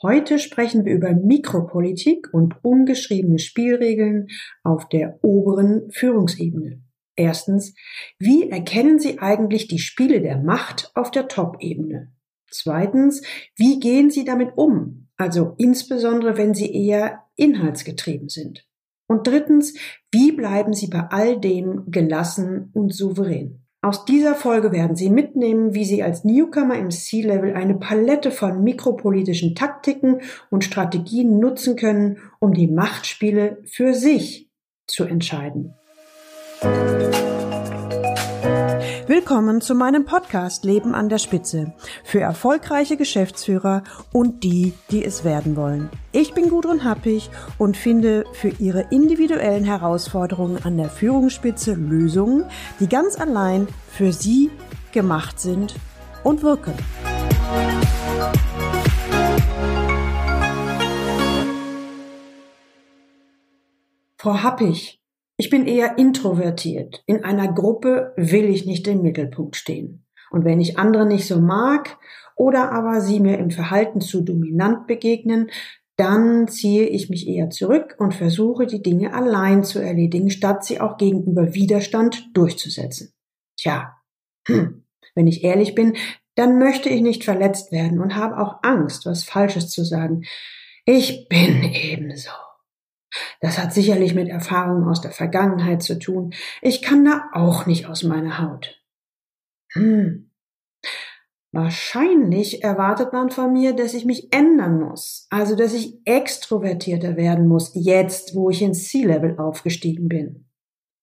Heute sprechen wir über Mikropolitik und ungeschriebene Spielregeln auf der oberen Führungsebene. Erstens, wie erkennen Sie eigentlich die Spiele der Macht auf der Top-Ebene? Zweitens, wie gehen Sie damit um? Also insbesondere, wenn Sie eher inhaltsgetrieben sind. Und drittens, wie bleiben Sie bei all dem gelassen und souverän? Aus dieser Folge werden Sie mitnehmen, wie Sie als Newcomer im C-Level eine Palette von mikropolitischen Taktiken und Strategien nutzen können, um die Machtspiele für sich zu entscheiden. Willkommen zu meinem Podcast Leben an der Spitze für erfolgreiche Geschäftsführer und die, die es werden wollen. Ich bin Gudrun Happig und finde für Ihre individuellen Herausforderungen an der Führungsspitze Lösungen, die ganz allein für Sie gemacht sind und wirken. Frau Happig, ich bin eher introvertiert. In einer Gruppe will ich nicht im Mittelpunkt stehen. Und wenn ich andere nicht so mag oder aber sie mir im Verhalten zu dominant begegnen, dann ziehe ich mich eher zurück und versuche die Dinge allein zu erledigen, statt sie auch gegenüber Widerstand durchzusetzen. Tja, hm, wenn ich ehrlich bin, dann möchte ich nicht verletzt werden und habe auch Angst, was Falsches zu sagen. Ich bin ebenso. Das hat sicherlich mit Erfahrungen aus der Vergangenheit zu tun. Ich kann da auch nicht aus meiner Haut. Hm. Wahrscheinlich erwartet man von mir, dass ich mich ändern muss, also dass ich extrovertierter werden muss, jetzt wo ich ins C-Level aufgestiegen bin.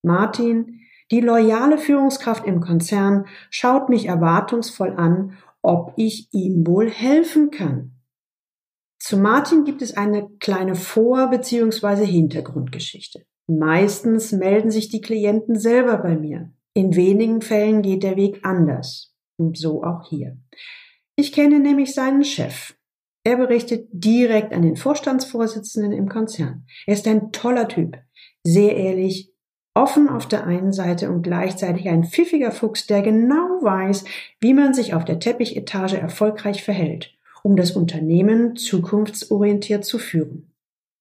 Martin, die loyale Führungskraft im Konzern, schaut mich erwartungsvoll an, ob ich ihm wohl helfen kann. Zu Martin gibt es eine kleine Vor- bzw. Hintergrundgeschichte. Meistens melden sich die Klienten selber bei mir. In wenigen Fällen geht der Weg anders. Und so auch hier. Ich kenne nämlich seinen Chef. Er berichtet direkt an den Vorstandsvorsitzenden im Konzern. Er ist ein toller Typ, sehr ehrlich, offen auf der einen Seite und gleichzeitig ein pfiffiger Fuchs, der genau weiß, wie man sich auf der Teppichetage erfolgreich verhält um das Unternehmen zukunftsorientiert zu führen.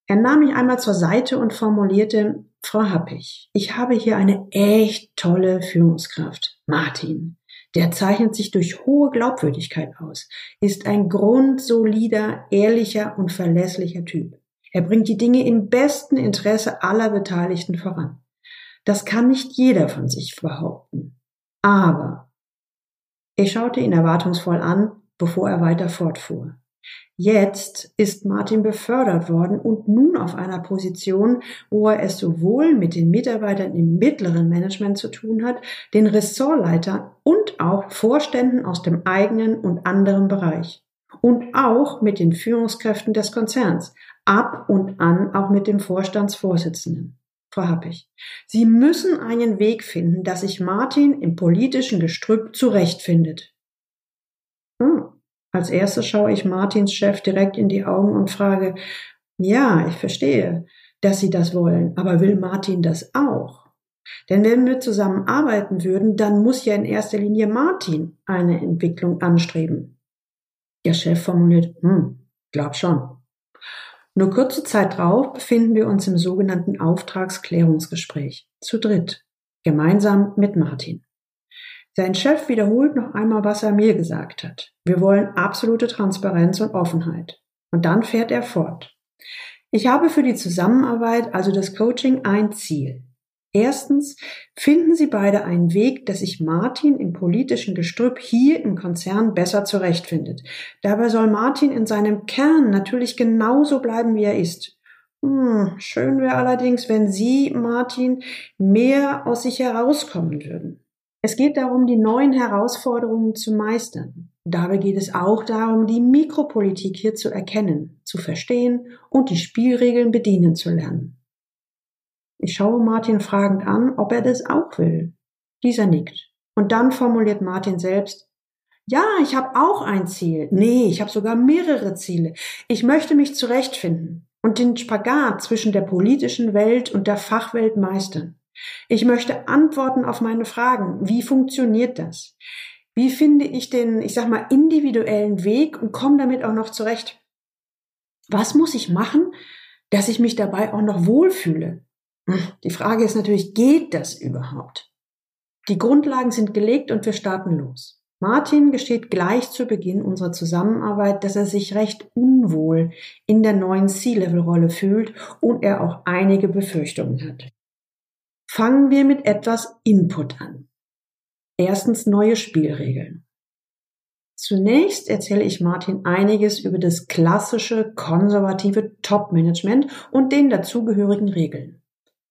Er nahm mich einmal zur Seite und formulierte, Frau Happig, ich habe hier eine echt tolle Führungskraft. Martin. Der zeichnet sich durch hohe Glaubwürdigkeit aus, ist ein grundsolider, ehrlicher und verlässlicher Typ. Er bringt die Dinge im besten Interesse aller Beteiligten voran. Das kann nicht jeder von sich behaupten. Aber ich schaute ihn erwartungsvoll an bevor er weiter fortfuhr. Jetzt ist Martin befördert worden und nun auf einer Position, wo er es sowohl mit den Mitarbeitern im mittleren Management zu tun hat, den Ressortleitern und auch Vorständen aus dem eigenen und anderen Bereich. Und auch mit den Führungskräften des Konzerns, ab und an auch mit dem Vorstandsvorsitzenden. Frau Happig, Sie müssen einen Weg finden, dass sich Martin im politischen Gestrüpp zurechtfindet. Hm. Als erstes schaue ich Martins Chef direkt in die Augen und frage, ja, ich verstehe, dass Sie das wollen, aber will Martin das auch? Denn wenn wir zusammen arbeiten würden, dann muss ja in erster Linie Martin eine Entwicklung anstreben. Der Chef formuliert, hm, glaub schon. Nur kurze Zeit drauf befinden wir uns im sogenannten Auftragsklärungsgespräch. Zu dritt. Gemeinsam mit Martin. Sein Chef wiederholt noch einmal, was er mir gesagt hat. Wir wollen absolute Transparenz und Offenheit. Und dann fährt er fort. Ich habe für die Zusammenarbeit, also das Coaching, ein Ziel. Erstens finden Sie beide einen Weg, dass sich Martin im politischen Gestrüpp hier im Konzern besser zurechtfindet. Dabei soll Martin in seinem Kern natürlich genauso bleiben, wie er ist. Hm, schön wäre allerdings, wenn Sie, Martin, mehr aus sich herauskommen würden. Es geht darum, die neuen Herausforderungen zu meistern. Dabei geht es auch darum, die Mikropolitik hier zu erkennen, zu verstehen und die Spielregeln bedienen zu lernen. Ich schaue Martin fragend an, ob er das auch will. Dieser nickt. Und dann formuliert Martin selbst, ja, ich habe auch ein Ziel. Nee, ich habe sogar mehrere Ziele. Ich möchte mich zurechtfinden und den Spagat zwischen der politischen Welt und der Fachwelt meistern. Ich möchte Antworten auf meine Fragen. Wie funktioniert das? Wie finde ich den, ich sag mal, individuellen Weg und komme damit auch noch zurecht? Was muss ich machen, dass ich mich dabei auch noch wohlfühle? Hm, die Frage ist natürlich, geht das überhaupt? Die Grundlagen sind gelegt und wir starten los. Martin gesteht gleich zu Beginn unserer Zusammenarbeit, dass er sich recht unwohl in der neuen C-Level-Rolle fühlt und er auch einige Befürchtungen hat. Fangen wir mit etwas Input an. Erstens neue Spielregeln. Zunächst erzähle ich Martin einiges über das klassische konservative Top-Management und den dazugehörigen Regeln.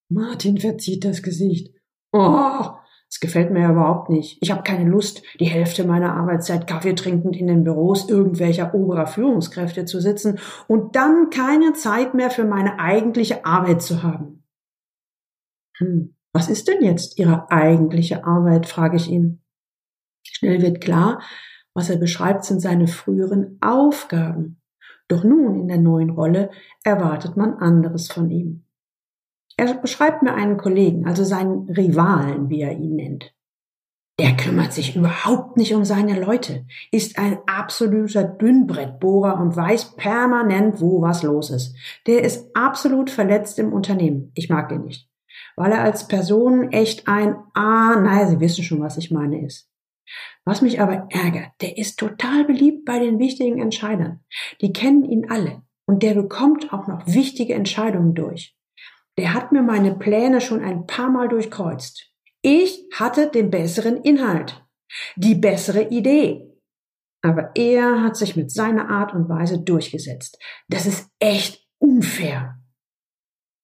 Martin verzieht das Gesicht. Oh, es gefällt mir überhaupt nicht. Ich habe keine Lust, die Hälfte meiner Arbeitszeit Kaffee trinkend in den Büros irgendwelcher oberer Führungskräfte zu sitzen und dann keine Zeit mehr für meine eigentliche Arbeit zu haben. Hm, was ist denn jetzt Ihre eigentliche Arbeit, frage ich ihn. Schnell wird klar, was er beschreibt, sind seine früheren Aufgaben. Doch nun in der neuen Rolle erwartet man anderes von ihm. Er beschreibt mir einen Kollegen, also seinen Rivalen, wie er ihn nennt. Der kümmert sich überhaupt nicht um seine Leute, ist ein absoluter Dünnbrettbohrer und weiß permanent, wo was los ist. Der ist absolut verletzt im Unternehmen. Ich mag den nicht. Weil er als Person echt ein, ah, naja, Sie wissen schon, was ich meine, ist. Was mich aber ärgert, der ist total beliebt bei den wichtigen Entscheidern. Die kennen ihn alle und der bekommt auch noch wichtige Entscheidungen durch. Der hat mir meine Pläne schon ein paar Mal durchkreuzt. Ich hatte den besseren Inhalt, die bessere Idee. Aber er hat sich mit seiner Art und Weise durchgesetzt. Das ist echt unfair.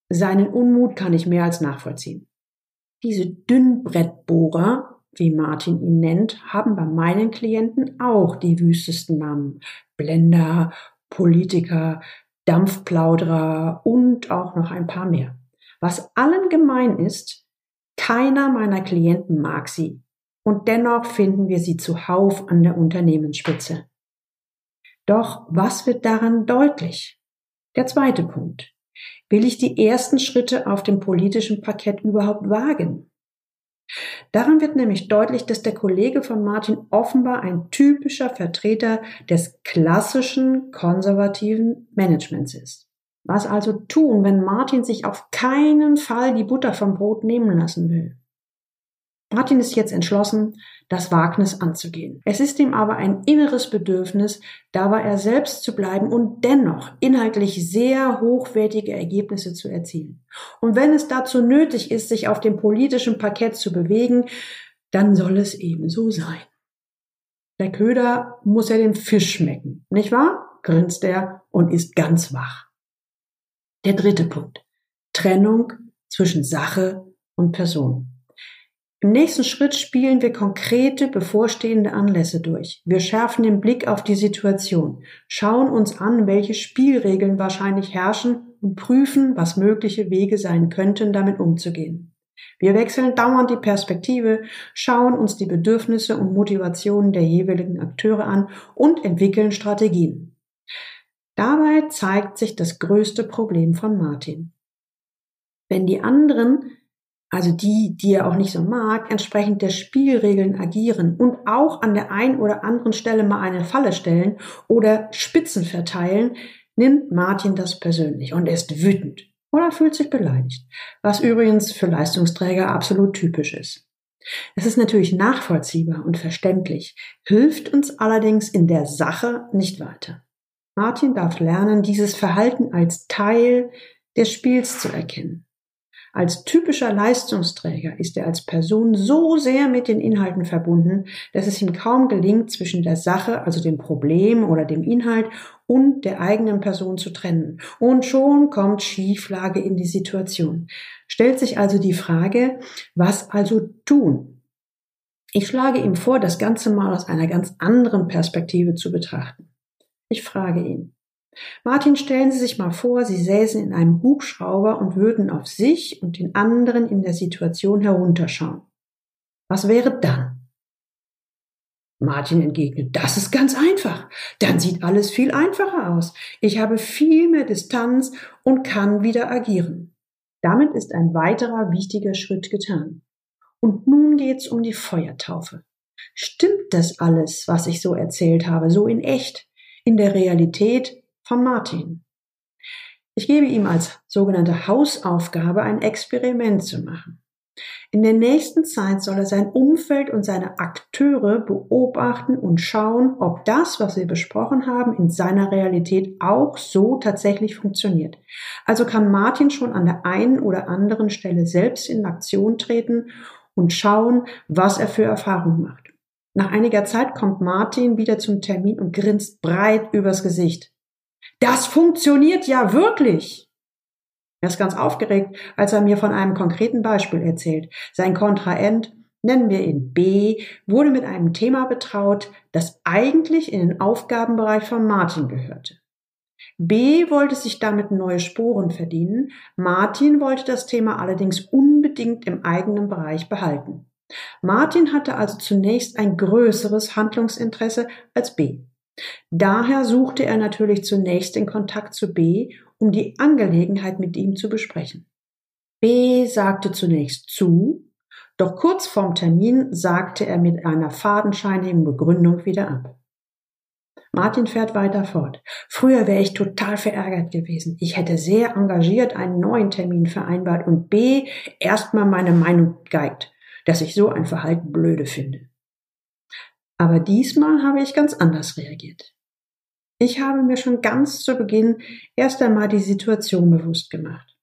Seinen Unmut kann ich mehr als nachvollziehen. Diese Dünnbrettbohrer wie Martin ihn nennt, haben bei meinen Klienten auch die wüstesten Namen. Blender, Politiker, Dampfplauderer und auch noch ein paar mehr. Was allen gemein ist, keiner meiner Klienten mag sie. Und dennoch finden wir sie zuhauf an der Unternehmensspitze. Doch was wird daran deutlich? Der zweite Punkt. Will ich die ersten Schritte auf dem politischen Parkett überhaupt wagen? Daran wird nämlich deutlich, dass der Kollege von Martin offenbar ein typischer Vertreter des klassischen konservativen Managements ist. Was also tun, wenn Martin sich auf keinen Fall die Butter vom Brot nehmen lassen will? Martin ist jetzt entschlossen, das Wagnis anzugehen. Es ist ihm aber ein inneres Bedürfnis, dabei er selbst zu bleiben und dennoch inhaltlich sehr hochwertige Ergebnisse zu erzielen. Und wenn es dazu nötig ist, sich auf dem politischen Parkett zu bewegen, dann soll es eben so sein. Der Köder muss ja dem Fisch schmecken, nicht wahr? grinst er und ist ganz wach. Der dritte Punkt. Trennung zwischen Sache und Person. Im nächsten Schritt spielen wir konkrete bevorstehende Anlässe durch. Wir schärfen den Blick auf die Situation, schauen uns an, welche Spielregeln wahrscheinlich herrschen und prüfen, was mögliche Wege sein könnten, damit umzugehen. Wir wechseln dauernd die Perspektive, schauen uns die Bedürfnisse und Motivationen der jeweiligen Akteure an und entwickeln Strategien. Dabei zeigt sich das größte Problem von Martin. Wenn die anderen also die, die er auch nicht so mag, entsprechend der Spielregeln agieren und auch an der einen oder anderen Stelle mal eine Falle stellen oder Spitzen verteilen, nimmt Martin das persönlich und ist wütend oder fühlt sich beleidigt, was übrigens für Leistungsträger absolut typisch ist. Es ist natürlich nachvollziehbar und verständlich, hilft uns allerdings in der Sache nicht weiter. Martin darf lernen, dieses Verhalten als Teil des Spiels zu erkennen. Als typischer Leistungsträger ist er als Person so sehr mit den Inhalten verbunden, dass es ihm kaum gelingt, zwischen der Sache, also dem Problem oder dem Inhalt und der eigenen Person zu trennen. Und schon kommt Schieflage in die Situation. Stellt sich also die Frage, was also tun? Ich schlage ihm vor, das Ganze mal aus einer ganz anderen Perspektive zu betrachten. Ich frage ihn, Martin, stellen Sie sich mal vor, Sie säßen in einem Hubschrauber und würden auf sich und den anderen in der Situation herunterschauen. Was wäre dann? Martin entgegnet, das ist ganz einfach. Dann sieht alles viel einfacher aus. Ich habe viel mehr Distanz und kann wieder agieren. Damit ist ein weiterer wichtiger Schritt getan. Und nun geht's um die Feuertaufe. Stimmt das alles, was ich so erzählt habe, so in echt? In der Realität von Martin. Ich gebe ihm als sogenannte Hausaufgabe ein Experiment zu machen. In der nächsten Zeit soll er sein Umfeld und seine Akteure beobachten und schauen, ob das, was wir besprochen haben, in seiner Realität auch so tatsächlich funktioniert. Also kann Martin schon an der einen oder anderen Stelle selbst in Aktion treten und schauen, was er für Erfahrungen macht. Nach einiger Zeit kommt Martin wieder zum Termin und grinst breit übers Gesicht. Das funktioniert ja wirklich! Er ist ganz aufgeregt, als er mir von einem konkreten Beispiel erzählt. Sein Kontrahent, nennen wir ihn B, wurde mit einem Thema betraut, das eigentlich in den Aufgabenbereich von Martin gehörte. B wollte sich damit neue Sporen verdienen, Martin wollte das Thema allerdings unbedingt im eigenen Bereich behalten. Martin hatte also zunächst ein größeres Handlungsinteresse als B. Daher suchte er natürlich zunächst den Kontakt zu B um die Angelegenheit mit ihm zu besprechen. B sagte zunächst zu, doch kurz vorm Termin sagte er mit einer fadenscheinigen Begründung wieder ab. Martin fährt weiter fort. Früher wäre ich total verärgert gewesen. Ich hätte sehr engagiert einen neuen Termin vereinbart und B erstmal meine Meinung geigt, dass ich so ein Verhalten blöde finde. Aber diesmal habe ich ganz anders reagiert. Ich habe mir schon ganz zu Beginn erst einmal die Situation bewusst gemacht.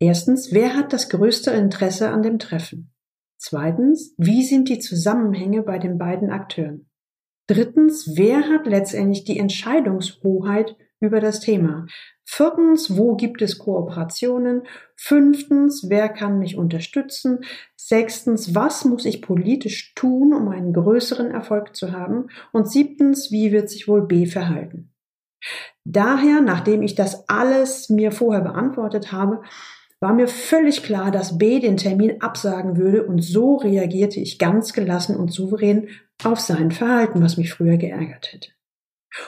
Erstens, wer hat das größte Interesse an dem Treffen? Zweitens, wie sind die Zusammenhänge bei den beiden Akteuren? Drittens, wer hat letztendlich die Entscheidungshoheit über das Thema? Viertens, wo gibt es Kooperationen? Fünftens, wer kann mich unterstützen? Sechstens, was muss ich politisch tun, um einen größeren Erfolg zu haben? Und siebtens, wie wird sich wohl B verhalten? Daher, nachdem ich das alles mir vorher beantwortet habe, war mir völlig klar, dass B den Termin absagen würde und so reagierte ich ganz gelassen und souverän auf sein Verhalten, was mich früher geärgert hätte.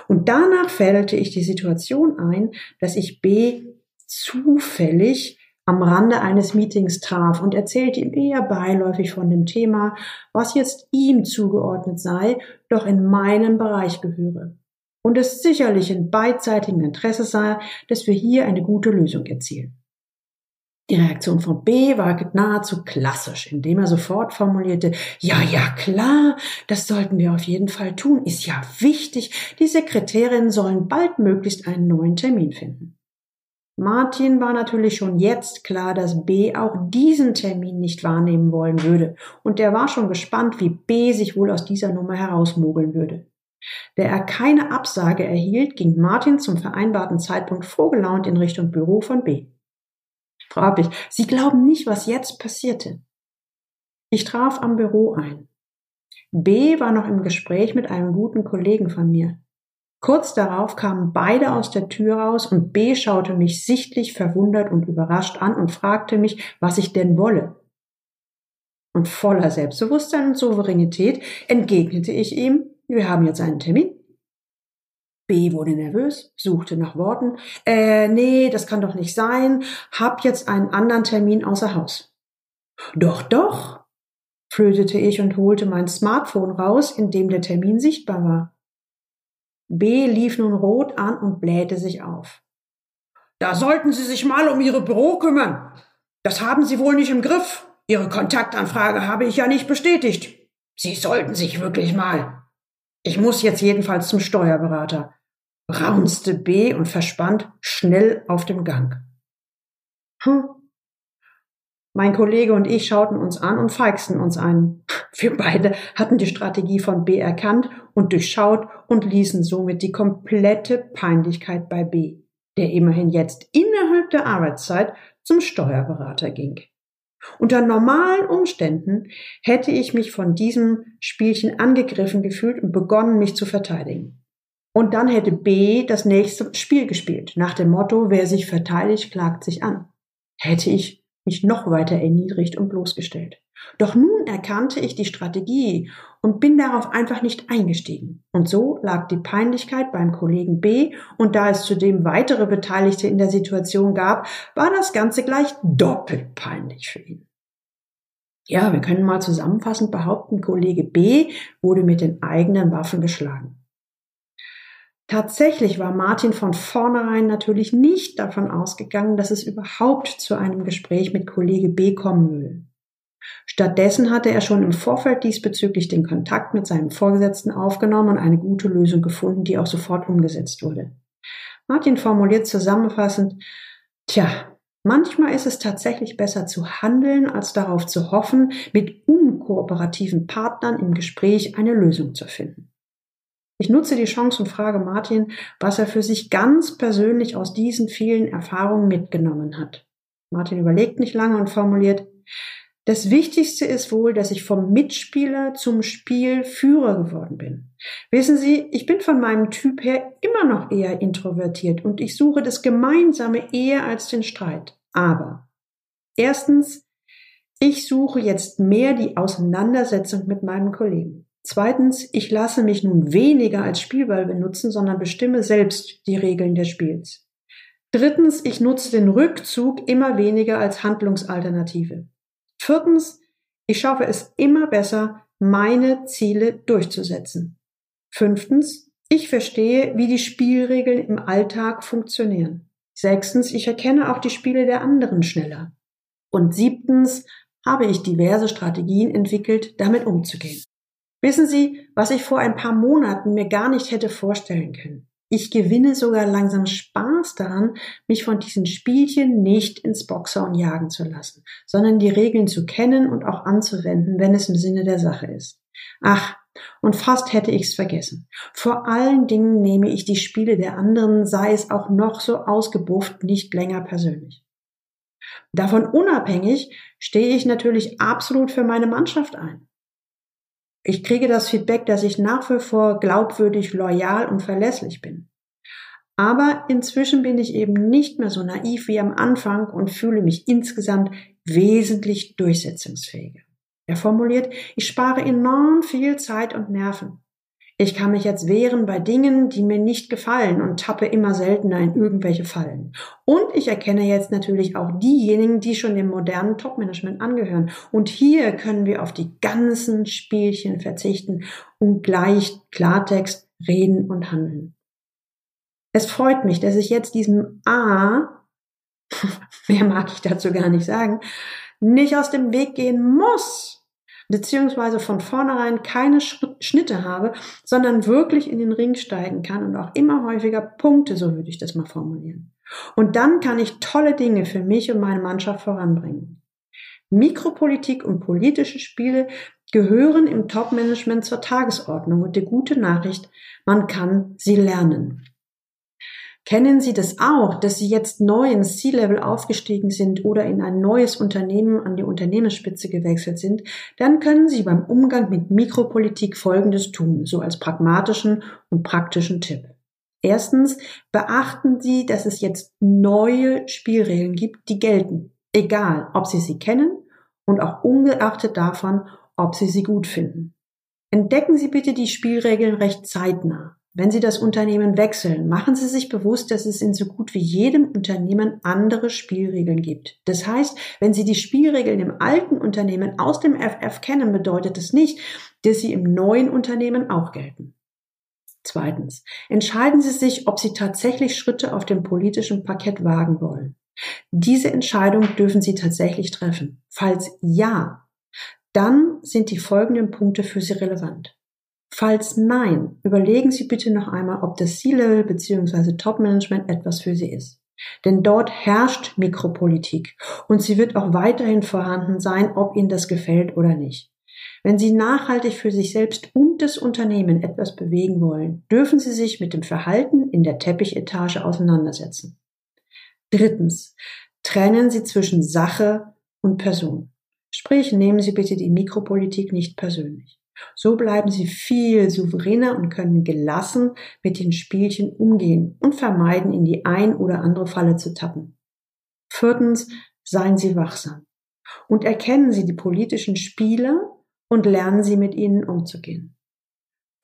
Und danach fällte ich die Situation ein, dass ich B zufällig am Rande eines Meetings traf und erzählte ihm eher beiläufig von dem Thema, was jetzt ihm zugeordnet sei, doch in meinen Bereich gehöre. Und es sicherlich in beidseitigem Interesse sei, dass wir hier eine gute Lösung erzielen. Die Reaktion von B war nahezu klassisch, indem er sofort formulierte, ja, ja, klar, das sollten wir auf jeden Fall tun, ist ja wichtig, die Sekretärinnen sollen baldmöglichst einen neuen Termin finden. Martin war natürlich schon jetzt klar, dass B auch diesen Termin nicht wahrnehmen wollen würde, und er war schon gespannt, wie B sich wohl aus dieser Nummer herausmogeln würde. Da er keine Absage erhielt, ging Martin zum vereinbarten Zeitpunkt vorgelaunt in Richtung Büro von B. Frag ich, Sie glauben nicht, was jetzt passierte. Ich traf am Büro ein. B war noch im Gespräch mit einem guten Kollegen von mir. Kurz darauf kamen beide aus der Tür raus und B schaute mich sichtlich verwundert und überrascht an und fragte mich, was ich denn wolle. Und voller Selbstbewusstsein und Souveränität entgegnete ich ihm, wir haben jetzt einen Termin. B wurde nervös, suchte nach Worten. Äh, nee, das kann doch nicht sein. Hab jetzt einen anderen Termin außer Haus. Doch, doch, flötete ich und holte mein Smartphone raus, in dem der Termin sichtbar war. B lief nun rot an und blähte sich auf. Da sollten Sie sich mal um Ihre Büro kümmern. Das haben Sie wohl nicht im Griff. Ihre Kontaktanfrage habe ich ja nicht bestätigt. Sie sollten sich wirklich mal. Ich muss jetzt jedenfalls zum Steuerberater raunzte B und verspannt schnell auf dem Gang. Hm. Mein Kollege und ich schauten uns an und feixten uns ein. Wir beide hatten die Strategie von B erkannt und durchschaut und ließen somit die komplette Peinlichkeit bei B, der immerhin jetzt innerhalb der Arbeitszeit zum Steuerberater ging. Unter normalen Umständen hätte ich mich von diesem Spielchen angegriffen gefühlt und begonnen, mich zu verteidigen. Und dann hätte B das nächste Spiel gespielt, nach dem Motto, wer sich verteidigt, klagt sich an. Hätte ich mich noch weiter erniedrigt und bloßgestellt. Doch nun erkannte ich die Strategie und bin darauf einfach nicht eingestiegen. Und so lag die Peinlichkeit beim Kollegen B und da es zudem weitere Beteiligte in der Situation gab, war das Ganze gleich doppelt peinlich für ihn. Ja, wir können mal zusammenfassend behaupten, Kollege B wurde mit den eigenen Waffen geschlagen. Tatsächlich war Martin von vornherein natürlich nicht davon ausgegangen, dass es überhaupt zu einem Gespräch mit Kollege B kommen würde. Stattdessen hatte er schon im Vorfeld diesbezüglich den Kontakt mit seinem Vorgesetzten aufgenommen und eine gute Lösung gefunden, die auch sofort umgesetzt wurde. Martin formuliert zusammenfassend, tja, manchmal ist es tatsächlich besser zu handeln, als darauf zu hoffen, mit unkooperativen Partnern im Gespräch eine Lösung zu finden. Ich nutze die Chance und frage Martin, was er für sich ganz persönlich aus diesen vielen Erfahrungen mitgenommen hat. Martin überlegt nicht lange und formuliert, das Wichtigste ist wohl, dass ich vom Mitspieler zum Spielführer geworden bin. Wissen Sie, ich bin von meinem Typ her immer noch eher introvertiert und ich suche das Gemeinsame eher als den Streit. Aber erstens, ich suche jetzt mehr die Auseinandersetzung mit meinem Kollegen. Zweitens, ich lasse mich nun weniger als Spielball benutzen, sondern bestimme selbst die Regeln des Spiels. Drittens, ich nutze den Rückzug immer weniger als Handlungsalternative. Viertens, ich schaffe es immer besser, meine Ziele durchzusetzen. Fünftens, ich verstehe, wie die Spielregeln im Alltag funktionieren. Sechstens, ich erkenne auch die Spiele der anderen schneller. Und siebtens, habe ich diverse Strategien entwickelt, damit umzugehen. Wissen Sie, was ich vor ein paar Monaten mir gar nicht hätte vorstellen können? Ich gewinne sogar langsam Spaß daran, mich von diesen Spielchen nicht ins Boxer und jagen zu lassen, sondern die Regeln zu kennen und auch anzuwenden, wenn es im Sinne der Sache ist. Ach, und fast hätte ich's vergessen. Vor allen Dingen nehme ich die Spiele der anderen, sei es auch noch so ausgebufft, nicht länger persönlich. Davon unabhängig stehe ich natürlich absolut für meine Mannschaft ein. Ich kriege das Feedback, dass ich nach wie vor glaubwürdig, loyal und verlässlich bin. Aber inzwischen bin ich eben nicht mehr so naiv wie am Anfang und fühle mich insgesamt wesentlich durchsetzungsfähiger. Er formuliert, ich spare enorm viel Zeit und Nerven. Ich kann mich jetzt wehren bei Dingen, die mir nicht gefallen und tappe immer seltener in irgendwelche Fallen. Und ich erkenne jetzt natürlich auch diejenigen, die schon dem modernen Topmanagement angehören. Und hier können wir auf die ganzen Spielchen verzichten und gleich Klartext reden und handeln. Es freut mich, dass ich jetzt diesem A, mehr mag ich dazu gar nicht sagen, nicht aus dem Weg gehen muss beziehungsweise von vornherein keine Schnitte habe, sondern wirklich in den Ring steigen kann und auch immer häufiger Punkte, so würde ich das mal formulieren. Und dann kann ich tolle Dinge für mich und meine Mannschaft voranbringen. Mikropolitik und politische Spiele gehören im Top-Management zur Tagesordnung und die gute Nachricht, man kann sie lernen. Kennen Sie das auch, dass Sie jetzt neu ins C-Level aufgestiegen sind oder in ein neues Unternehmen an die Unternehmensspitze gewechselt sind? Dann können Sie beim Umgang mit Mikropolitik Folgendes tun, so als pragmatischen und praktischen Tipp. Erstens beachten Sie, dass es jetzt neue Spielregeln gibt, die gelten. Egal, ob Sie sie kennen und auch ungeachtet davon, ob Sie sie gut finden. Entdecken Sie bitte die Spielregeln recht zeitnah. Wenn Sie das Unternehmen wechseln, machen Sie sich bewusst, dass es in so gut wie jedem Unternehmen andere Spielregeln gibt. Das heißt, wenn Sie die Spielregeln im alten Unternehmen aus dem FF kennen, bedeutet es das nicht, dass sie im neuen Unternehmen auch gelten. Zweitens, entscheiden Sie sich, ob Sie tatsächlich Schritte auf dem politischen Parkett wagen wollen. Diese Entscheidung dürfen Sie tatsächlich treffen. Falls ja, dann sind die folgenden Punkte für Sie relevant. Falls nein, überlegen Sie bitte noch einmal, ob das C-Level bzw. Top-Management etwas für Sie ist. Denn dort herrscht Mikropolitik und sie wird auch weiterhin vorhanden sein, ob Ihnen das gefällt oder nicht. Wenn Sie nachhaltig für sich selbst und das Unternehmen etwas bewegen wollen, dürfen Sie sich mit dem Verhalten in der Teppichetage auseinandersetzen. Drittens, trennen Sie zwischen Sache und Person. Sprich, nehmen Sie bitte die Mikropolitik nicht persönlich. So bleiben sie viel souveräner und können gelassen mit den Spielchen umgehen und vermeiden, in die ein oder andere Falle zu tappen. Viertens, seien Sie wachsam und erkennen Sie die politischen Spieler und lernen Sie mit ihnen umzugehen.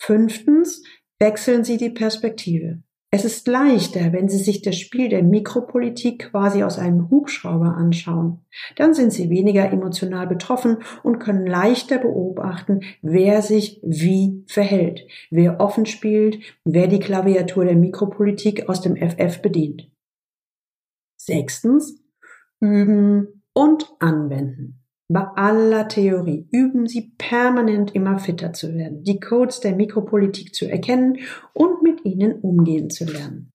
Fünftens, wechseln Sie die Perspektive. Es ist leichter, wenn Sie sich das Spiel der Mikropolitik quasi aus einem Hubschrauber anschauen. Dann sind Sie weniger emotional betroffen und können leichter beobachten, wer sich wie verhält, wer offen spielt, wer die Klaviatur der Mikropolitik aus dem FF bedient. Sechstens, üben und anwenden. Bei aller Theorie üben Sie permanent immer fitter zu werden, die Codes der Mikropolitik zu erkennen und mit ihnen umgehen zu lernen.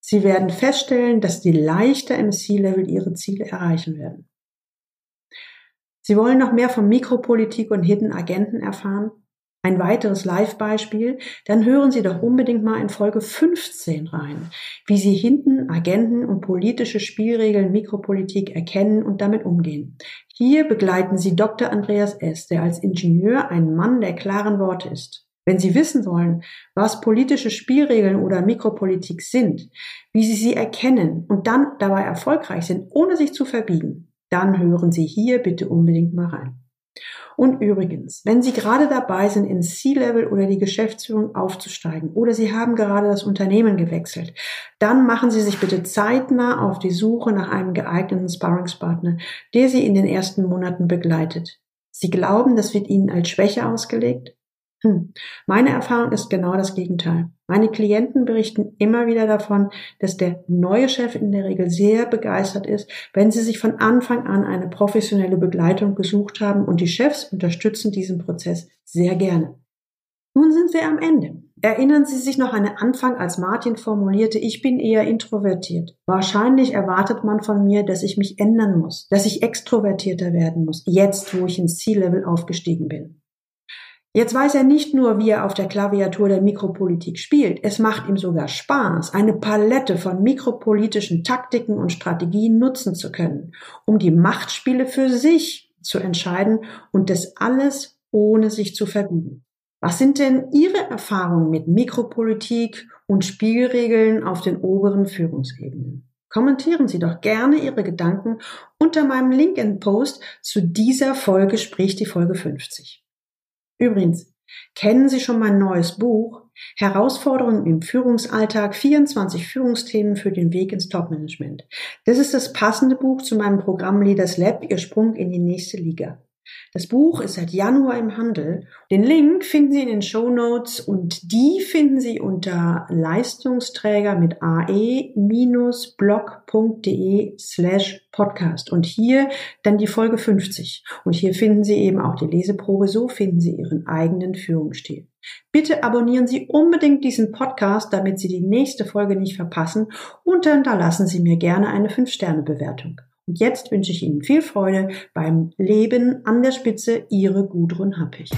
Sie werden feststellen, dass Sie leichter im C-Level Ihre Ziele erreichen werden. Sie wollen noch mehr von Mikropolitik und Hidden Agenten erfahren? Ein weiteres Live-Beispiel, dann hören Sie doch unbedingt mal in Folge 15 rein, wie Sie hinten Agenten und politische Spielregeln Mikropolitik erkennen und damit umgehen. Hier begleiten Sie Dr. Andreas S., der als Ingenieur ein Mann der klaren Worte ist. Wenn Sie wissen wollen, was politische Spielregeln oder Mikropolitik sind, wie Sie sie erkennen und dann dabei erfolgreich sind, ohne sich zu verbiegen, dann hören Sie hier bitte unbedingt mal rein. Und übrigens, wenn Sie gerade dabei sind, ins C-Level oder die Geschäftsführung aufzusteigen oder Sie haben gerade das Unternehmen gewechselt, dann machen Sie sich bitte zeitnah auf die Suche nach einem geeigneten Sparringspartner, der Sie in den ersten Monaten begleitet. Sie glauben, das wird Ihnen als Schwäche ausgelegt? Hm. Meine Erfahrung ist genau das Gegenteil. Meine Klienten berichten immer wieder davon, dass der neue Chef in der Regel sehr begeistert ist, wenn sie sich von Anfang an eine professionelle Begleitung gesucht haben und die Chefs unterstützen diesen Prozess sehr gerne. Nun sind wir am Ende. Erinnern Sie sich noch an den Anfang, als Martin formulierte, ich bin eher introvertiert. Wahrscheinlich erwartet man von mir, dass ich mich ändern muss, dass ich extrovertierter werden muss, jetzt wo ich ins Ziellevel aufgestiegen bin. Jetzt weiß er nicht nur, wie er auf der Klaviatur der Mikropolitik spielt, es macht ihm sogar Spaß, eine Palette von mikropolitischen Taktiken und Strategien nutzen zu können, um die Machtspiele für sich zu entscheiden und das alles ohne sich zu verbiegen. Was sind denn Ihre Erfahrungen mit Mikropolitik und Spielregeln auf den oberen Führungsebenen? Kommentieren Sie doch gerne Ihre Gedanken unter meinem LinkedIn-Post zu dieser Folge, sprich die Folge 50. Übrigens, kennen Sie schon mein neues Buch Herausforderungen im Führungsalltag, 24 Führungsthemen für den Weg ins Topmanagement. Das ist das passende Buch zu meinem Programm Leaders Lab, Ihr Sprung in die nächste Liga. Das Buch ist seit Januar im Handel. Den Link finden Sie in den Show Notes und die finden Sie unter Leistungsträger mit ae-blog.de slash podcast. Und hier dann die Folge 50. Und hier finden Sie eben auch die Leseprobe. So finden Sie Ihren eigenen Führungsstil. Bitte abonnieren Sie unbedingt diesen Podcast, damit Sie die nächste Folge nicht verpassen und hinterlassen Sie mir gerne eine 5-Sterne-Bewertung. Und jetzt wünsche ich Ihnen viel Freude beim Leben an der Spitze, Ihre Gudrun Happig.